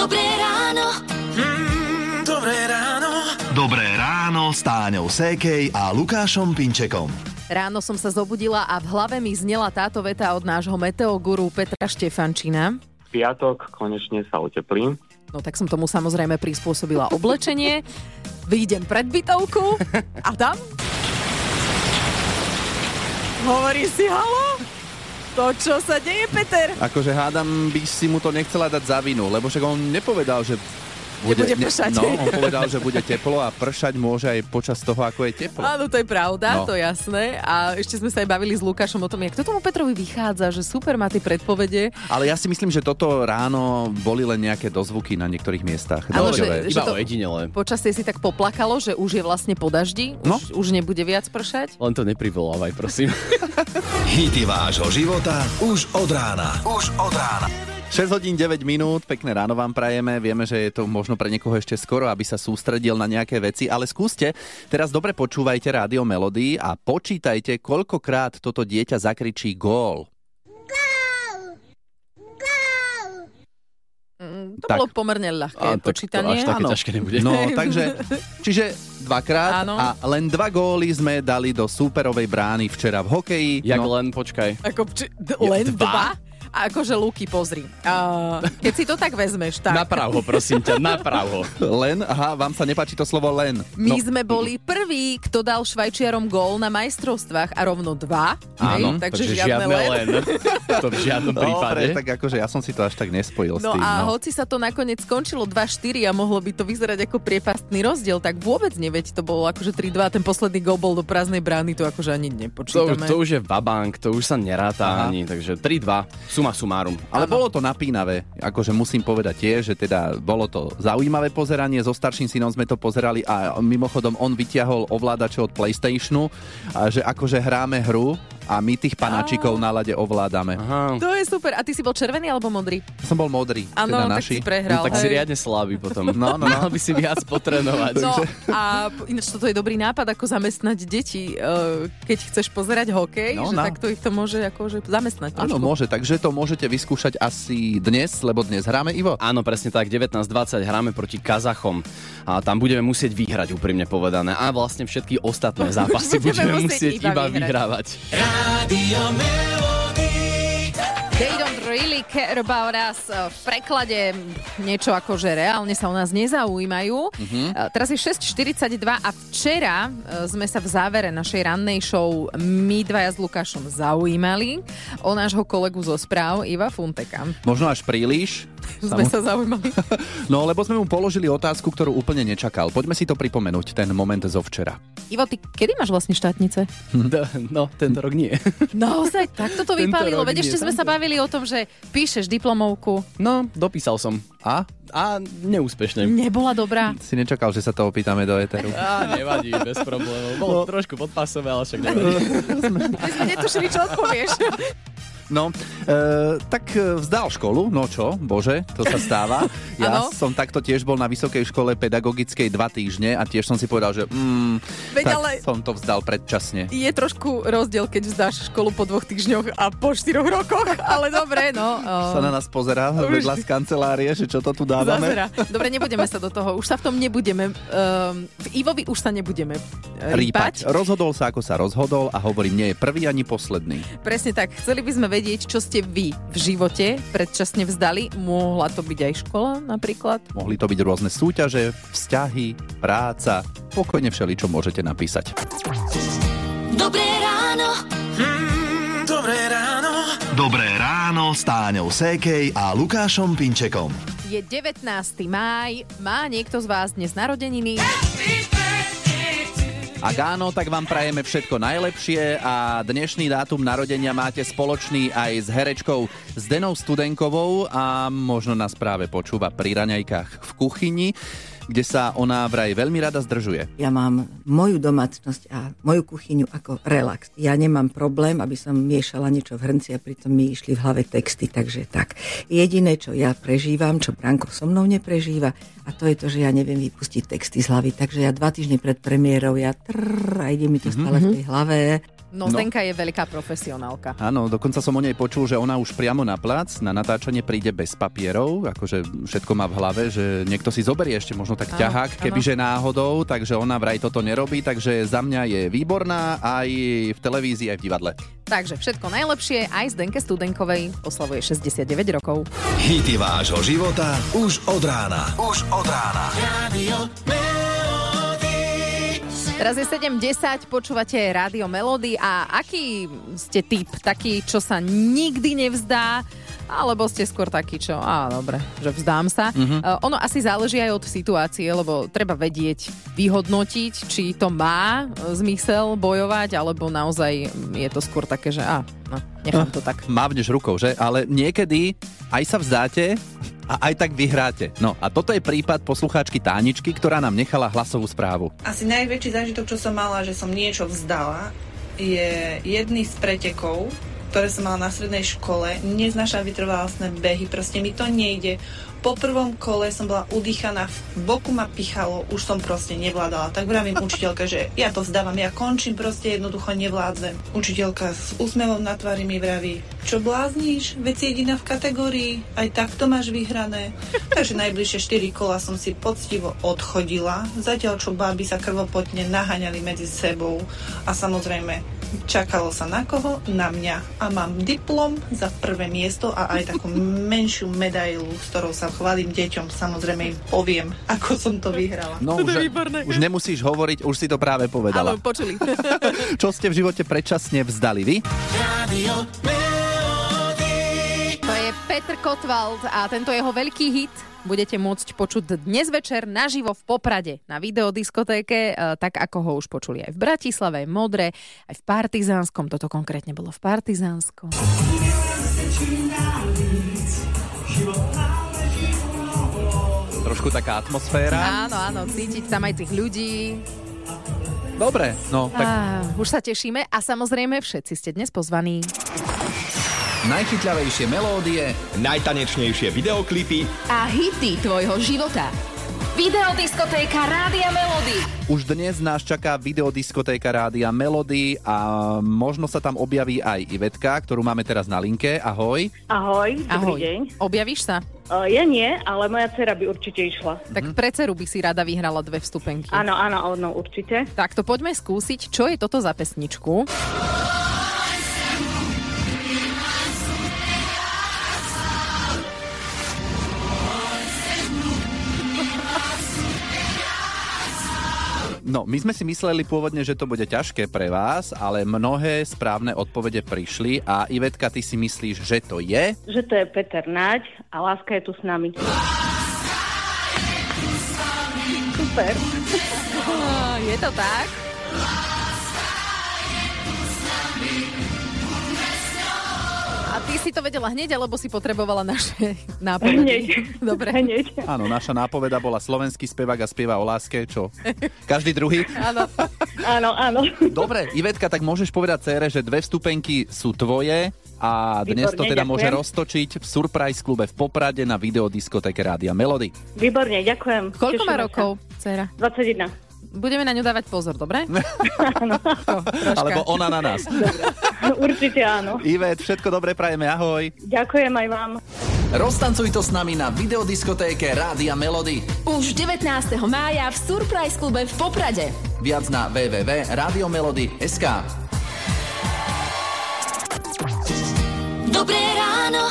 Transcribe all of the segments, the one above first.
Dobré ráno. Mm, dobré ráno. Dobré ráno s Táňou Sékej a Lukášom Pinčekom. Ráno som sa zobudila a v hlave mi znela táto veta od nášho meteoguru Petra Štefančina. piatok konečne sa oteplí. No tak som tomu samozrejme prispôsobila oblečenie. Vyjdem pred bytovku a tam... Hovorí si, halo? To, čo sa deje, Peter? Akože hádam, by si mu to nechcela dať za vinu, lebo však on nepovedal, že Nebude pršať. no, on povedal, že bude teplo a pršať môže aj počas toho, ako je teplo. Áno, to je pravda, No. to jasné. A ešte sme sa aj bavili s Lukášom o tom, jak to tomu Petrovi vychádza, že super má tie predpovede. Ale ja si myslím, že toto ráno boli len nejaké dozvuky na niektorých miestach. Áno, že- že Iba to- ojedinele. Počasie si tak poplakalo, že už je vlastne po daždi, už, No. už nebude viac pršať. Len to neprivolávaj, prosím. Hity vášho života už od rána. Už od rána. 6 hodín 9 minút, pekné ráno vám prajeme. Vieme, že je to možno pre niekoho ešte skoro, aby sa sústredil na nejaké veci, ale skúste, teraz dobre počúvajte rádio Melody a počítajte, koľkokrát toto dieťa zakričí gól. Mm, To Tak. bolo pomerne ľahké A, tak to počítanie. až také Áno. ťažké nebude. No, takže, čiže dvakrát Áno. a len dva góly sme dali do súperovej brány včera v hokeji. Jak no, len, počkaj. Ako, či, d- len dva? A akože Luky, pozri. Uh, keď si to tak vezmeš, tak Naprav ho, prosím ťa, naprav ho. len, aha, vám sa nepáči to slovo len. my No, sme boli prví, kto dal Švajčiarom gól na majstrovstvách a rovno dva. Áno, hej, takže, žiadne, len. To v žiadnom prípade. Dobre, tak akože ja som si to až tak nespojil s No tým. a hoci sa to nakoniec skončilo 2-4 a mohlo by to vyzerať ako priepastný rozdiel, tak vôbec neveď, to bolo akože 3-2, ten posledný gól bol do prázdnej brány, to akože ani To, nepočítame. to už je vabank, to už sa neráta Aha. ani, takže 3-2, suma sumárum. Ale bolo to napínavé, akože musím povedať tiež, že teda bolo to zaujímavé pozeranie, so starším synom sme to pozerali a mimochodom on vyťahol ovládače od Playstationu, a že akože hráme hru a my tých panáčikov na lade ovládame. Aha, To je super. A ty si bol červený alebo modrý? Som bol modrý, Áno, teda tak naši. si prehral. tak si hej. riadne slabý potom. No, no, no. Mal by si viac potrenovať. No a ináč toto je dobrý nápad, ako zamestnať deti, eh, keď chceš pozerať hokej, No, že na- takto ich to môže akože zamestnať Áno, môže, takže to môžete vyskúšať asi dnes, lebo dnes hráme Ivo. Áno, presne tak, 19.20 hráme proti Kazachom a tam budeme musieť vyhrať, úprimne povedané. A vlastne všetky ostatné zápasy Budeme budeme musieť musieť iba iba vyhrať. vyhrávať. Rádio Melody. Really care about us. V preklade niečo ako, že reálne sa o nás nezaujímajú. Uh-huh. Teraz je 6.42 a včera eh, sme sa v závere našej rannej show my dvaja s Lukášom zaujímali o nášho kolegu zo správ Iva Funteka. Možno až príliš. Sme sa zaujímali. No, lebo sme mu položili otázku, ktorú úplne nečakal. Poďme si to pripomenúť, ten moment zo včera. Ivo, ty kedy máš vlastne štátnice? No, tento rok nie. Naozaj, takto to vypálilo. Veď ešte sme sa bavili o tom, že píšeš diplomovku. No, dopísal som. A? A neúspešne. Nebola dobrá. Si nečakal, že sa to opýtame do éteru. Á, nevadí, bez problémov. Bolo trošku podpasové, ale však nevadí. My sme netušili, čo odpovieš. No, e, tak e, vzdal školu, no čo, bože, to sa stáva. Ja Áno. som takto tiež bol na Vysokej škole pedagogickej dva týždne a tiež som si povedal, že mm, Veď tak ale- som to vzdal predčasne. Je trošku rozdiel, keď vzdáš školu po dvoch týždňoch a po štyroch rokoch, ale dobre, no. Sa na nás pozerá Už- vedľa z kancelárie, že čo to tu dávame. Zazera. Dobre, nebudeme sa do toho. Už sa v tom nebudeme. Um, v Ivovi už sa nebudeme eh, rýpať. Rýpať. Rozhodol sa, ako sa rozhodol a hovorím, nie je prvý ani posledný. Presne tak. Chceli by sme vedieť, čo ste vy v živote predčasne vzdali. Mohla to byť aj škola napríklad. Mohli to byť rôzne súťaže, vzťahy, práca, pokojne všeli, čo môžete napísať. Dobré ráno. Mm, dobré ráno. Dobré ráno s Táňou Sékej a Lukášom Pinčekom. Je 19. máj. Má niekto z vás dnes narodeniny? Ak áno, tak vám prajeme všetko najlepšie a dnešný dátum narodenia máte spoločný aj s herečkou Zdenou Studenkovou a možno nás práve počúva pri raňajkách v kuchyni, kde sa ona vraj veľmi rada zdržuje. Ja mám moju domácnosť a moju kuchyňu ako relax. Ja nemám problém, aby som miešala niečo v hrnci a pritom mi išli v hlave texty, takže tak. Jediné, čo ja prežívam, čo Branko so mnou neprežíva, a to je to, že ja neviem vypustiť texty z hlavy. Takže ja dva týždne pred premiérou, ja trrr, a ide mi to stále v tej hlave. No, Zdenka je veľká profesionálka. Áno, dokonca som o nej počul, že ona už priamo na plac, na natáčanie príde bez papierov, akože všetko má v hlave, že niekto si zoberie ešte možno tak ťahák, kebyže náhodou, takže ona vraj toto nerobí, takže za mňa je výborná aj v televízii, aj v divadle. Takže všetko najlepšie aj Zdenke Studenkovej oslavuje 69 rokov. Hity vášho života už od rána. Už od rána. Radio. Teraz je 7.10, počúvate Rádio Melody a aký ste typ? Taký, čo sa nikdy nevzdá? Alebo ste skôr taký, čo, á, dobre, že vzdám sa. Uh, ono asi záleží aj od situácie, lebo treba vedieť, vyhodnotiť, či to má e, zmysel bojovať, alebo naozaj je to skôr také, že á, no, nechám to tak. Mávneš rukou, že? Ale niekedy aj sa vzdáte a aj tak vyhráte. No a toto je prípad poslucháčky Táničky, ktorá nám nechala hlasovú správu. Asi najväčší zážitok, čo som mala, že som niečo vzdala, je jedný z pretekov, ktoré som mala na strednej škole. Neznášam vytrvalostné behy, proste mi to nejde. Po prvom kole som bola udýchaná, v boku ma pichalo, už som proste nevládala. Tak vravím učiteľke, že ja to vzdávam, ja končím, proste jednoducho nevládzem. Učiteľka s úsmevom na tvári mi vraví, čo blázniš, veď si jediná v kategórii, aj tak to máš vyhrané. Takže najbližšie 4 kola som si poctivo odchodila, zatiaľ čo báby sa krvopotne naháňali medzi sebou a samozrejme čakalo sa na koho? Na mňa. A mám diplom za prvé miesto a aj takú menšiu medailu, s ktorou sa chválim deťom. Samozrejme im poviem, ako som to vyhrala. No už, už nemusíš hovoriť, už si to práve povedala. Áno, počuli. Čo ste v živote predčasne vzdali vy? Radio Melody. To je Petr Kotwald a tento jeho veľký hit budete môcť počuť dnes večer naživo v Poprade na videodiskotéke, e, tak ako ho už počuli aj v Bratislave, aj v Modre, aj v Partizánskom. Toto konkrétne bolo v Partizánskom. Trošku taká atmosféra. Áno, áno, cítiť tam aj tých ľudí. Dobre, no tak Á, už sa tešíme a samozrejme všetci ste dnes pozvaní. Najchytľavejšie melódie Najtanečnejšie videoklipy A hity tvojho života. Videodiskotéka Rádia Melody. už dnes nás čaká videodiskotéka rádia Melody a možno sa tam objaví aj Ivetka, ktorú máme teraz na linke. Ahoj. Ahoj, dobrý Ahoj. deň. Objavíš sa? Uh, ja nie, ale moja dcera by určite išla. Tak pre dceru by si rada vyhrala dve vstupenky. Áno, áno, áno, určite. Tak to poďme skúsiť, čo je toto za pesničku. No, my sme si mysleli pôvodne, že to bude ťažké pre vás, ale mnohé správne odpovede prišli a Ivetka, ty si myslíš, že to je? Že to je Peter Naď a láska je tu s nami. Super. Je to tak? A ty si to vedela hneď, alebo si potrebovala naše nápovedy? Hneď. Dobre. Hneď. Áno, naša nápoveda bola slovenský spevák a spieva o láske, čo? Každý druhý? Áno. Áno, áno. Dobre, Ivetka, tak môžeš povedať cére, že dve vstupenky sú tvoje a dnes to Výborne, teda môže ďakujem. roztočiť v Surprise klube v Poprade na videodiskotéke Rádia Melody. Výborne, ďakujem. Koľko má rokov, dcera? Sa. 21. Budeme na ňu dávať pozor, dobre? To. Alebo ona na nás. Určite áno. Ivet, všetko dobré prajeme, ahoj. Ďakujem aj vám. Roztancuj to s nami na videodiskotéke Rádia Melody. Už 19. mája v Surprise klube v Poprade. Viac na www.radiomelody.sk Dobré ráno.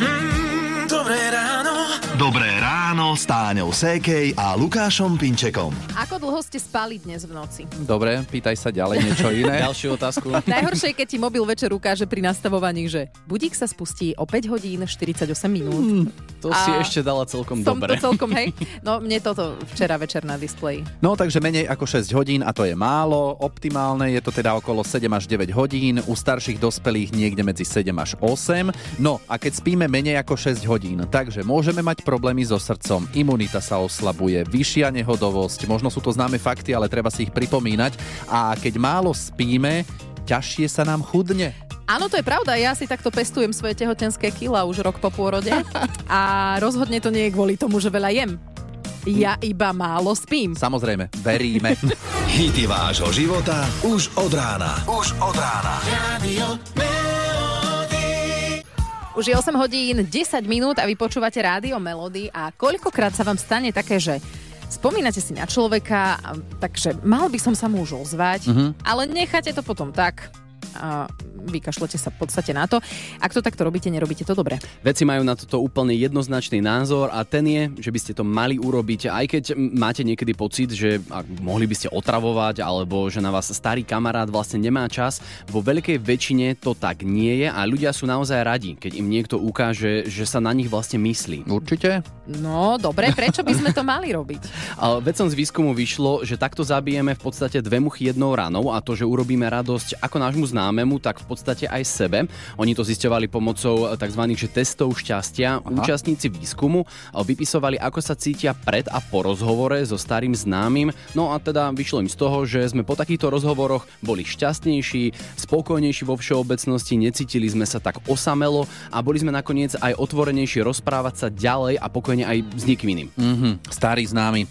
Mm, dobré ráno. Dobré ráno s Táňou Sékej a Lukášom Pinčekom. Ako dlho ste spali dnes v noci? Dobre, pýtaj sa ďalej niečo iné. Ďalšiu otázku. Najhoršie je, keď ti mobil večer ukáže pri nastavovaní, že budík sa spustí o 5 hodín 48 minút. To si A ešte dala celkom Som dobre. to celkom, hej. No mne toto včera večer na displeji. No takže menej ako 6 hodín a to je málo. Optimálne je to teda okolo 7 až 9 hodín, u starších dospelých niekde medzi 7 až 8. No a keď spíme menej ako 6 hodín, takže môžeme mať problémy so srdcom, imunita sa oslabuje, vyššia nehodovosť, možno sú to známe fakty, ale treba si ich pripomínať. A keď málo spíme, ťažšie sa nám chudne. Áno, to je pravda. Ja si takto pestujem svoje tehotenské kila už rok po pôrode a rozhodne to nie je kvôli tomu, že veľa jem. Ja iba málo spím. Samozrejme, veríme. Hity vášho života už od rána. Už od rána. Radio Už je 8 hodín 10 minút a vy počúvate rádio Melody a koľkokrát sa vám stane také, že spomínate si na človeka, takže mal by som sa mu už ozvať, Mhm. ale necháte to potom tak a vykašlete sa v podstate na to. Ak to takto robíte, nerobíte to dobre. Veci majú na toto úplne jednoznačný názor a ten je, že by ste to mali urobiť, aj keď máte niekedy pocit, že ak mohli by ste otravovať alebo že na vás starý kamarát vlastne nemá čas. Vo veľkej väčšine to tak nie je a ľudia sú naozaj radi, keď im niekto ukáže, že sa na nich vlastne myslí. Určite. No, dobre, prečo by sme to mali robiť? Ale Vedcom z výskumu vyšlo, že takto zabijeme v podstate dve muchy jednou ranou a to, že urobíme radosť ako nášmu známemu, tak v podstate aj sebe. Oni to zisťovali pomocou tzv. Že testov šťastia. Aha. Účastníci výskumu eh, vypisovali, ako sa cítia pred a po rozhovore so starým známym. No a teda vyšlo im z toho, že sme po takýchto rozhovoroch boli šťastnejší, spokojnejší vo všeobecnosti, necítili sme sa tak osamelo a boli sme nakoniec aj otvorenejší rozprávať sa ďalej a pokojne aj s niekým iným. Mhm, starý známy.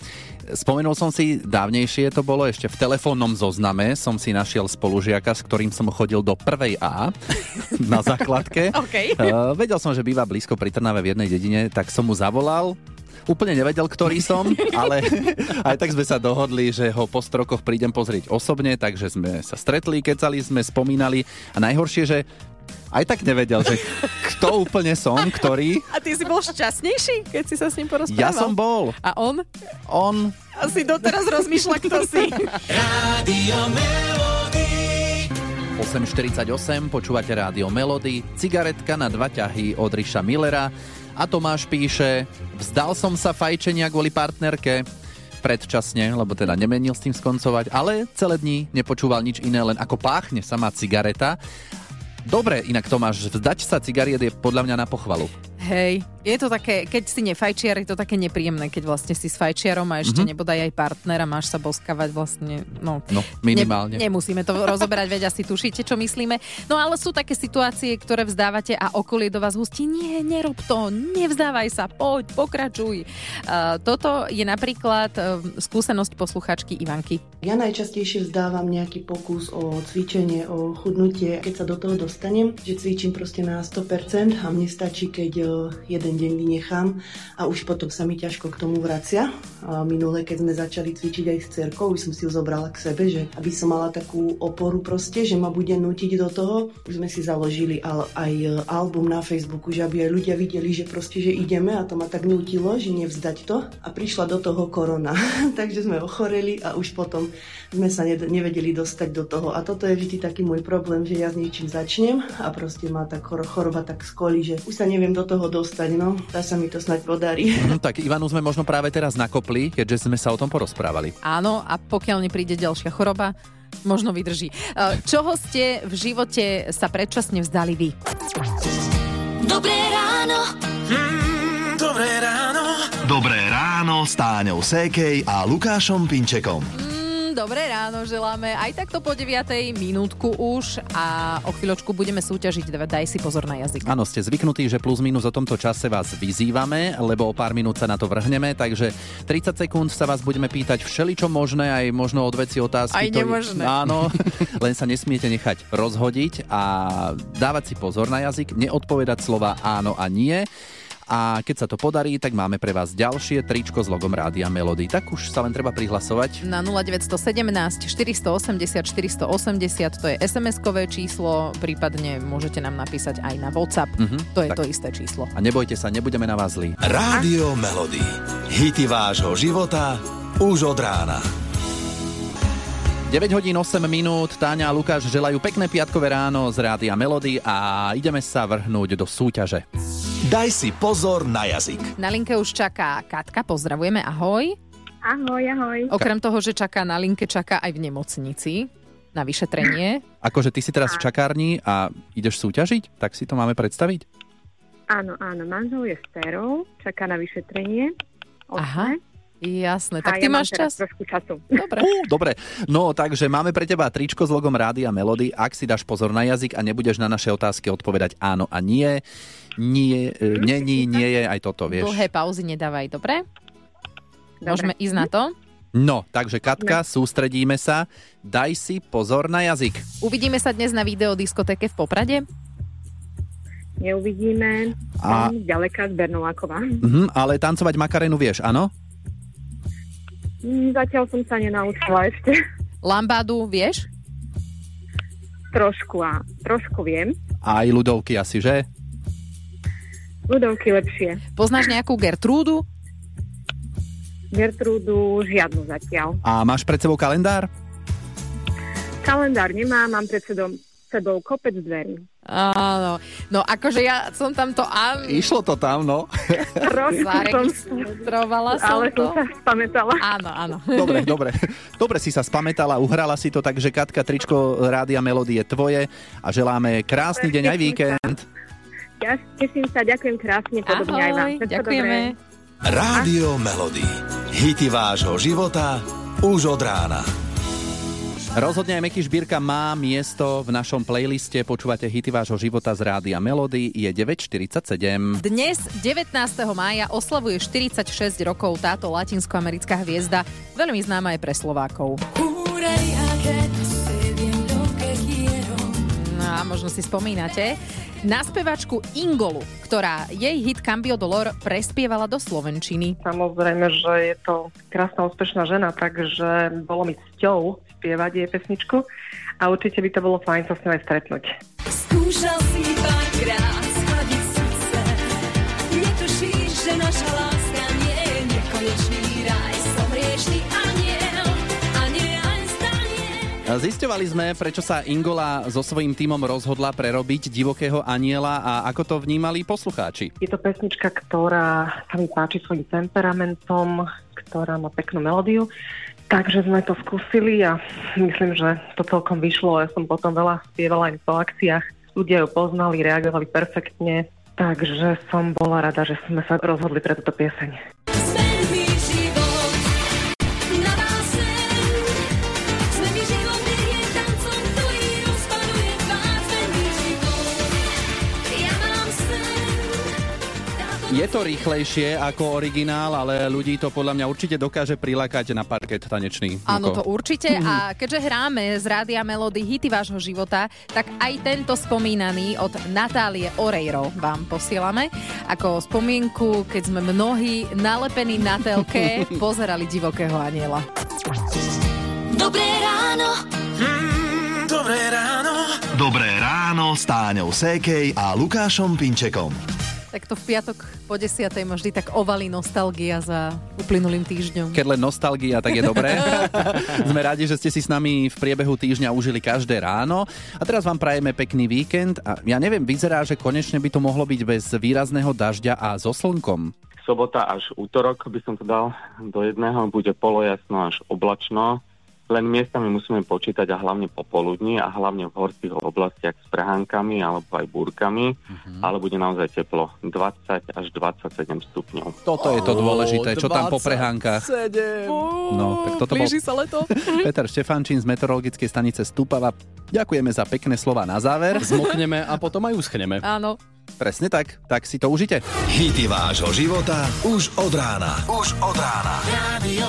Spomenul som si, dávnejšie to bolo, ešte v telefónnom zozname som si našiel spolužiaka, s ktorým som chodil do prvej A na základke. OK. Uh, vedel som, že býva blízko pri Trnave v jednej dedine, tak som mu zavolal. Úplne nevedel, ktorý som, ale aj tak sme sa dohodli, že ho po strokoch prídem pozrieť osobne, takže sme sa stretli, kecali sme, spomínali a najhoršie, že aj tak nevedel, že kto úplne som, ktorý. A ty si bol šťastnejší, keď si sa s ním porozprával? Ja som bol. A on? On Asi doteraz rozmýšľa, kto si. Melody. 8.48, počúvate rádio Melody, cigaretka na dva ťahy od Riša Millera a Tomáš píše, vzdal som sa fajčenia kvôli partnerke, predčasne, lebo teda nemenil s tým skoncovať, ale celé dní nepočúval nič iné, len ako páchne sama cigareta. Dobre, inak Tomáš, vzdať sa cigariet je podľa mňa na pochvalu. Hej, je to také, keď si nefajčiar, je to také nepríjemné, keď vlastne si s fajčiarom a ešte Mhm. mm-hmm. nebodaj aj partner a máš sa boskavať vlastne, no... No, minimálne. Ne, nemusíme to rozoberať, veď asi tušíte, čo myslíme. No ale sú také situácie, ktoré vzdávate a okolie do vás hustí, nie, nerob to, nevzdávaj sa, poď, pokračuj. Uh, toto je napríklad uh, skúsenosť posluchačky Ivanky. Ja najčastejšie vzdávam nejaký pokus o cvičenie, o chudnutie, keď sa do toho dostanem, že cvičím proste na 100% a mne stačí, keď e, jeden deň vynechám a už potom sa mi ťažko k tomu vracia. A minule, keď sme začali cvičiť aj s cerkou, už som si ju zobrala k sebe, že aby som mala takú oporu proste, že ma bude nutiť do toho. Už sme si založili al- aj e, album na Facebooku, že aby aj ľudia videli, že proste, že ideme a to ma tak nutilo, že nevzdať to. A prišla do toho korona. Takže sme ochoreli a už potom sme sa nevedeli dostať do toho. A toto je vždy taký môj problém, že ja s niečím začnem a proste tak chor- choroba tak skolí, že už sa neviem do toho dostať. No, dá sa mi to snať podarí. No, tak Ivanu sme možno práve teraz nakopli, keďže sme sa o tom porozprávali. Áno, a pokiaľ nepríde ďalšia choroba, možno vydrží. Uh, čoho ste v živote sa predčasne vzdali vy? Dobré ráno. Mm, dobré ráno. Dobré ráno s Táňou Sékej a Lukášom Pinčekom. Mm, dobré ráno želáme. Aj takto po 9. minútku už a o chvíľočku budeme súťažiť. Daj si pozor na jazyk. Áno, ste zvyknutí, že plus minus o tomto čase vás vyzývame, lebo o pár minút sa na to vrhneme, takže 30 sekúnd sa vás budeme pýtať všeličo možné, aj možno od veci otázky. Aj nemožné. Áno, len sa nesmiete nechať rozhodiť a dávať si pozor na jazyk, neodpovedať slova áno a nie. A keď sa to podarí, tak máme pre vás ďalšie tričko s logom Rádia Melody. Tak už sa len treba prihlasovať. Na 0917 480 480 to je SMS-kové číslo, prípadne môžete nám napísať aj na WhatsApp. Mhm, To je tak. to isté číslo. A nebojte sa, nebudeme na vás zlí. Rádio Melody. Hity vášho života už od rána. 9 hodín 8 minút, Táňa a Lukáš želajú pekné piatkové ráno z Rádia Melody a ideme sa vrhnúť do súťaže. Daj si pozor na jazyk. Na linke už čaká Katka, pozdravujeme, ahoj. Ahoj, ahoj. Okrem toho, že čaká na linke, čaká aj v nemocnici na vyšetrenie. Akože ty si teraz v čakárni a ideš súťažiť? Tak si to máme predstaviť? Áno, áno, manžel je s čaká na vyšetrenie. Aha, jasné. A Tak ty ja máš čas? trošku času. Dobre. Ú, dobre, no takže máme pre teba tričko s logom Rádia Melody. Ak si dáš pozor na jazyk a nebudeš na naše otázky odpovedať áno a nie, nie, e, není, nie je aj toto, vieš. Dlhé pauzy nedávaj, dobre? Dobre. Môžeme ísť na to? No, takže Katka, sústredíme sa. Daj si pozor na jazyk. Uvidíme sa dnes na videodiskotéke v Poprade? Neuvidíme. A- A... Ďaleká z Bernoláková. Mhm, ale tancovať Makarenu vieš, áno? Mm, Zatiaľ som sa nenaučila ešte. Lambádu, vieš? Trošku a trošku viem. Aj ľudovky asi, že? Ľudovky lepšie. Poznáš nejakú Gertrúdu? Gertrúdu žiadnu zatiaľ. A máš pred sebou kalendár? Kalendár nemám, mám pred sebou, sebou kopec dverí. Áno. No akože ja som tam to... A... Išlo to tam, no. Trošku som, som ale to. som sa spamätala. Áno, áno. Dobre, dobre. Dobre si sa spamätala, uhrala si to, takže Katka, tričko Rádia Melody je tvoje a želáme krásny deň aj víkend. Ja teším sa, ďakujem krásne, podobne aj vám. Ahoj, Všetko ďakujeme. dobré. Rádio Melody. Hity vášho života už od rána. Rozhodne aj Meky Žbírka má miesto v našom playliste. Počúvate hity vášho života z Rádia Melody. Je 9.47. Dnes, 19. mája, oslavuje 46 rokov táto latinskoamerická hviezda, veľmi známa aj pre Slovákov. No a možno si spomínate na spevačku Ingolu, ktorá jej hit Cambio Dolor prespievala do Slovenčiny. Samozrejme, že je to krásna, úspešná žena, takže bolo mi cťou spievať jej pesničku a určite by to bolo fajn sa s ňou aj stretnúť. Skúšal si párkrát schladiť srdce Netušíš, že naša láska Zisťovali sme, prečo sa Ingola so svojím tímom rozhodla prerobiť divokého aniela a ako to vnímali poslucháči. Je to pesnička, ktorá sa mi páči svojim temperamentom, ktorá má peknú melódiu. Takže sme to skúsili a myslím, že to celkom vyšlo. Ja som potom veľa spievala aj po akciách. Ľudia ju poznali, reagovali perfektne. Takže som bola rada, že sme sa rozhodli pre túto pieseň. Je to rýchlejšie ako originál, ale ľudí to podľa mňa určite dokáže prilákať na parket tanečný. Áno, to určite. A keďže hráme z Rádia Melody hity vášho života, tak aj tento spomínaný od Natálie Oreiro vám posielame. Ako spomienku, keď sme mnohí nalepení na telke pozerali divokého aniela. Dobré ráno Dobré ráno. Dobré ráno s Táňou Sékej a Lukášom Pinčekom. Tak to v piatok po 10. ma vždy tak ovalí nostalgia za uplynulým týždňom. Keď len nostalgia, tak je dobré. Sme radi, že ste si s nami v priebehu týždňa užili každé ráno. A teraz vám prajeme pekný víkend. A ja neviem, vyzerá, že konečne by to mohlo byť bez výrazného dažďa a so slnkom. Sobota až útorok by som to dal do jedného, bude polojasno až oblačno. Len miestami musíme počítať a hlavne popoludní a hlavne v horských oblastiach s prehánkami alebo aj búrkami, ale bude naozaj teplo 20 až 27 stupňov. Toto je to dôležité, čo tam po prehánkach. No, tak toto bol Blíži sa leto. Peter Štefančín z meteorologickej stanice Stupava. Ďakujeme za pekné slova na záver. Zmokneme a potom aj uschneme. Áno. Presne tak, tak si to užite. Hity vášho života už od rána. Už od rána. Radio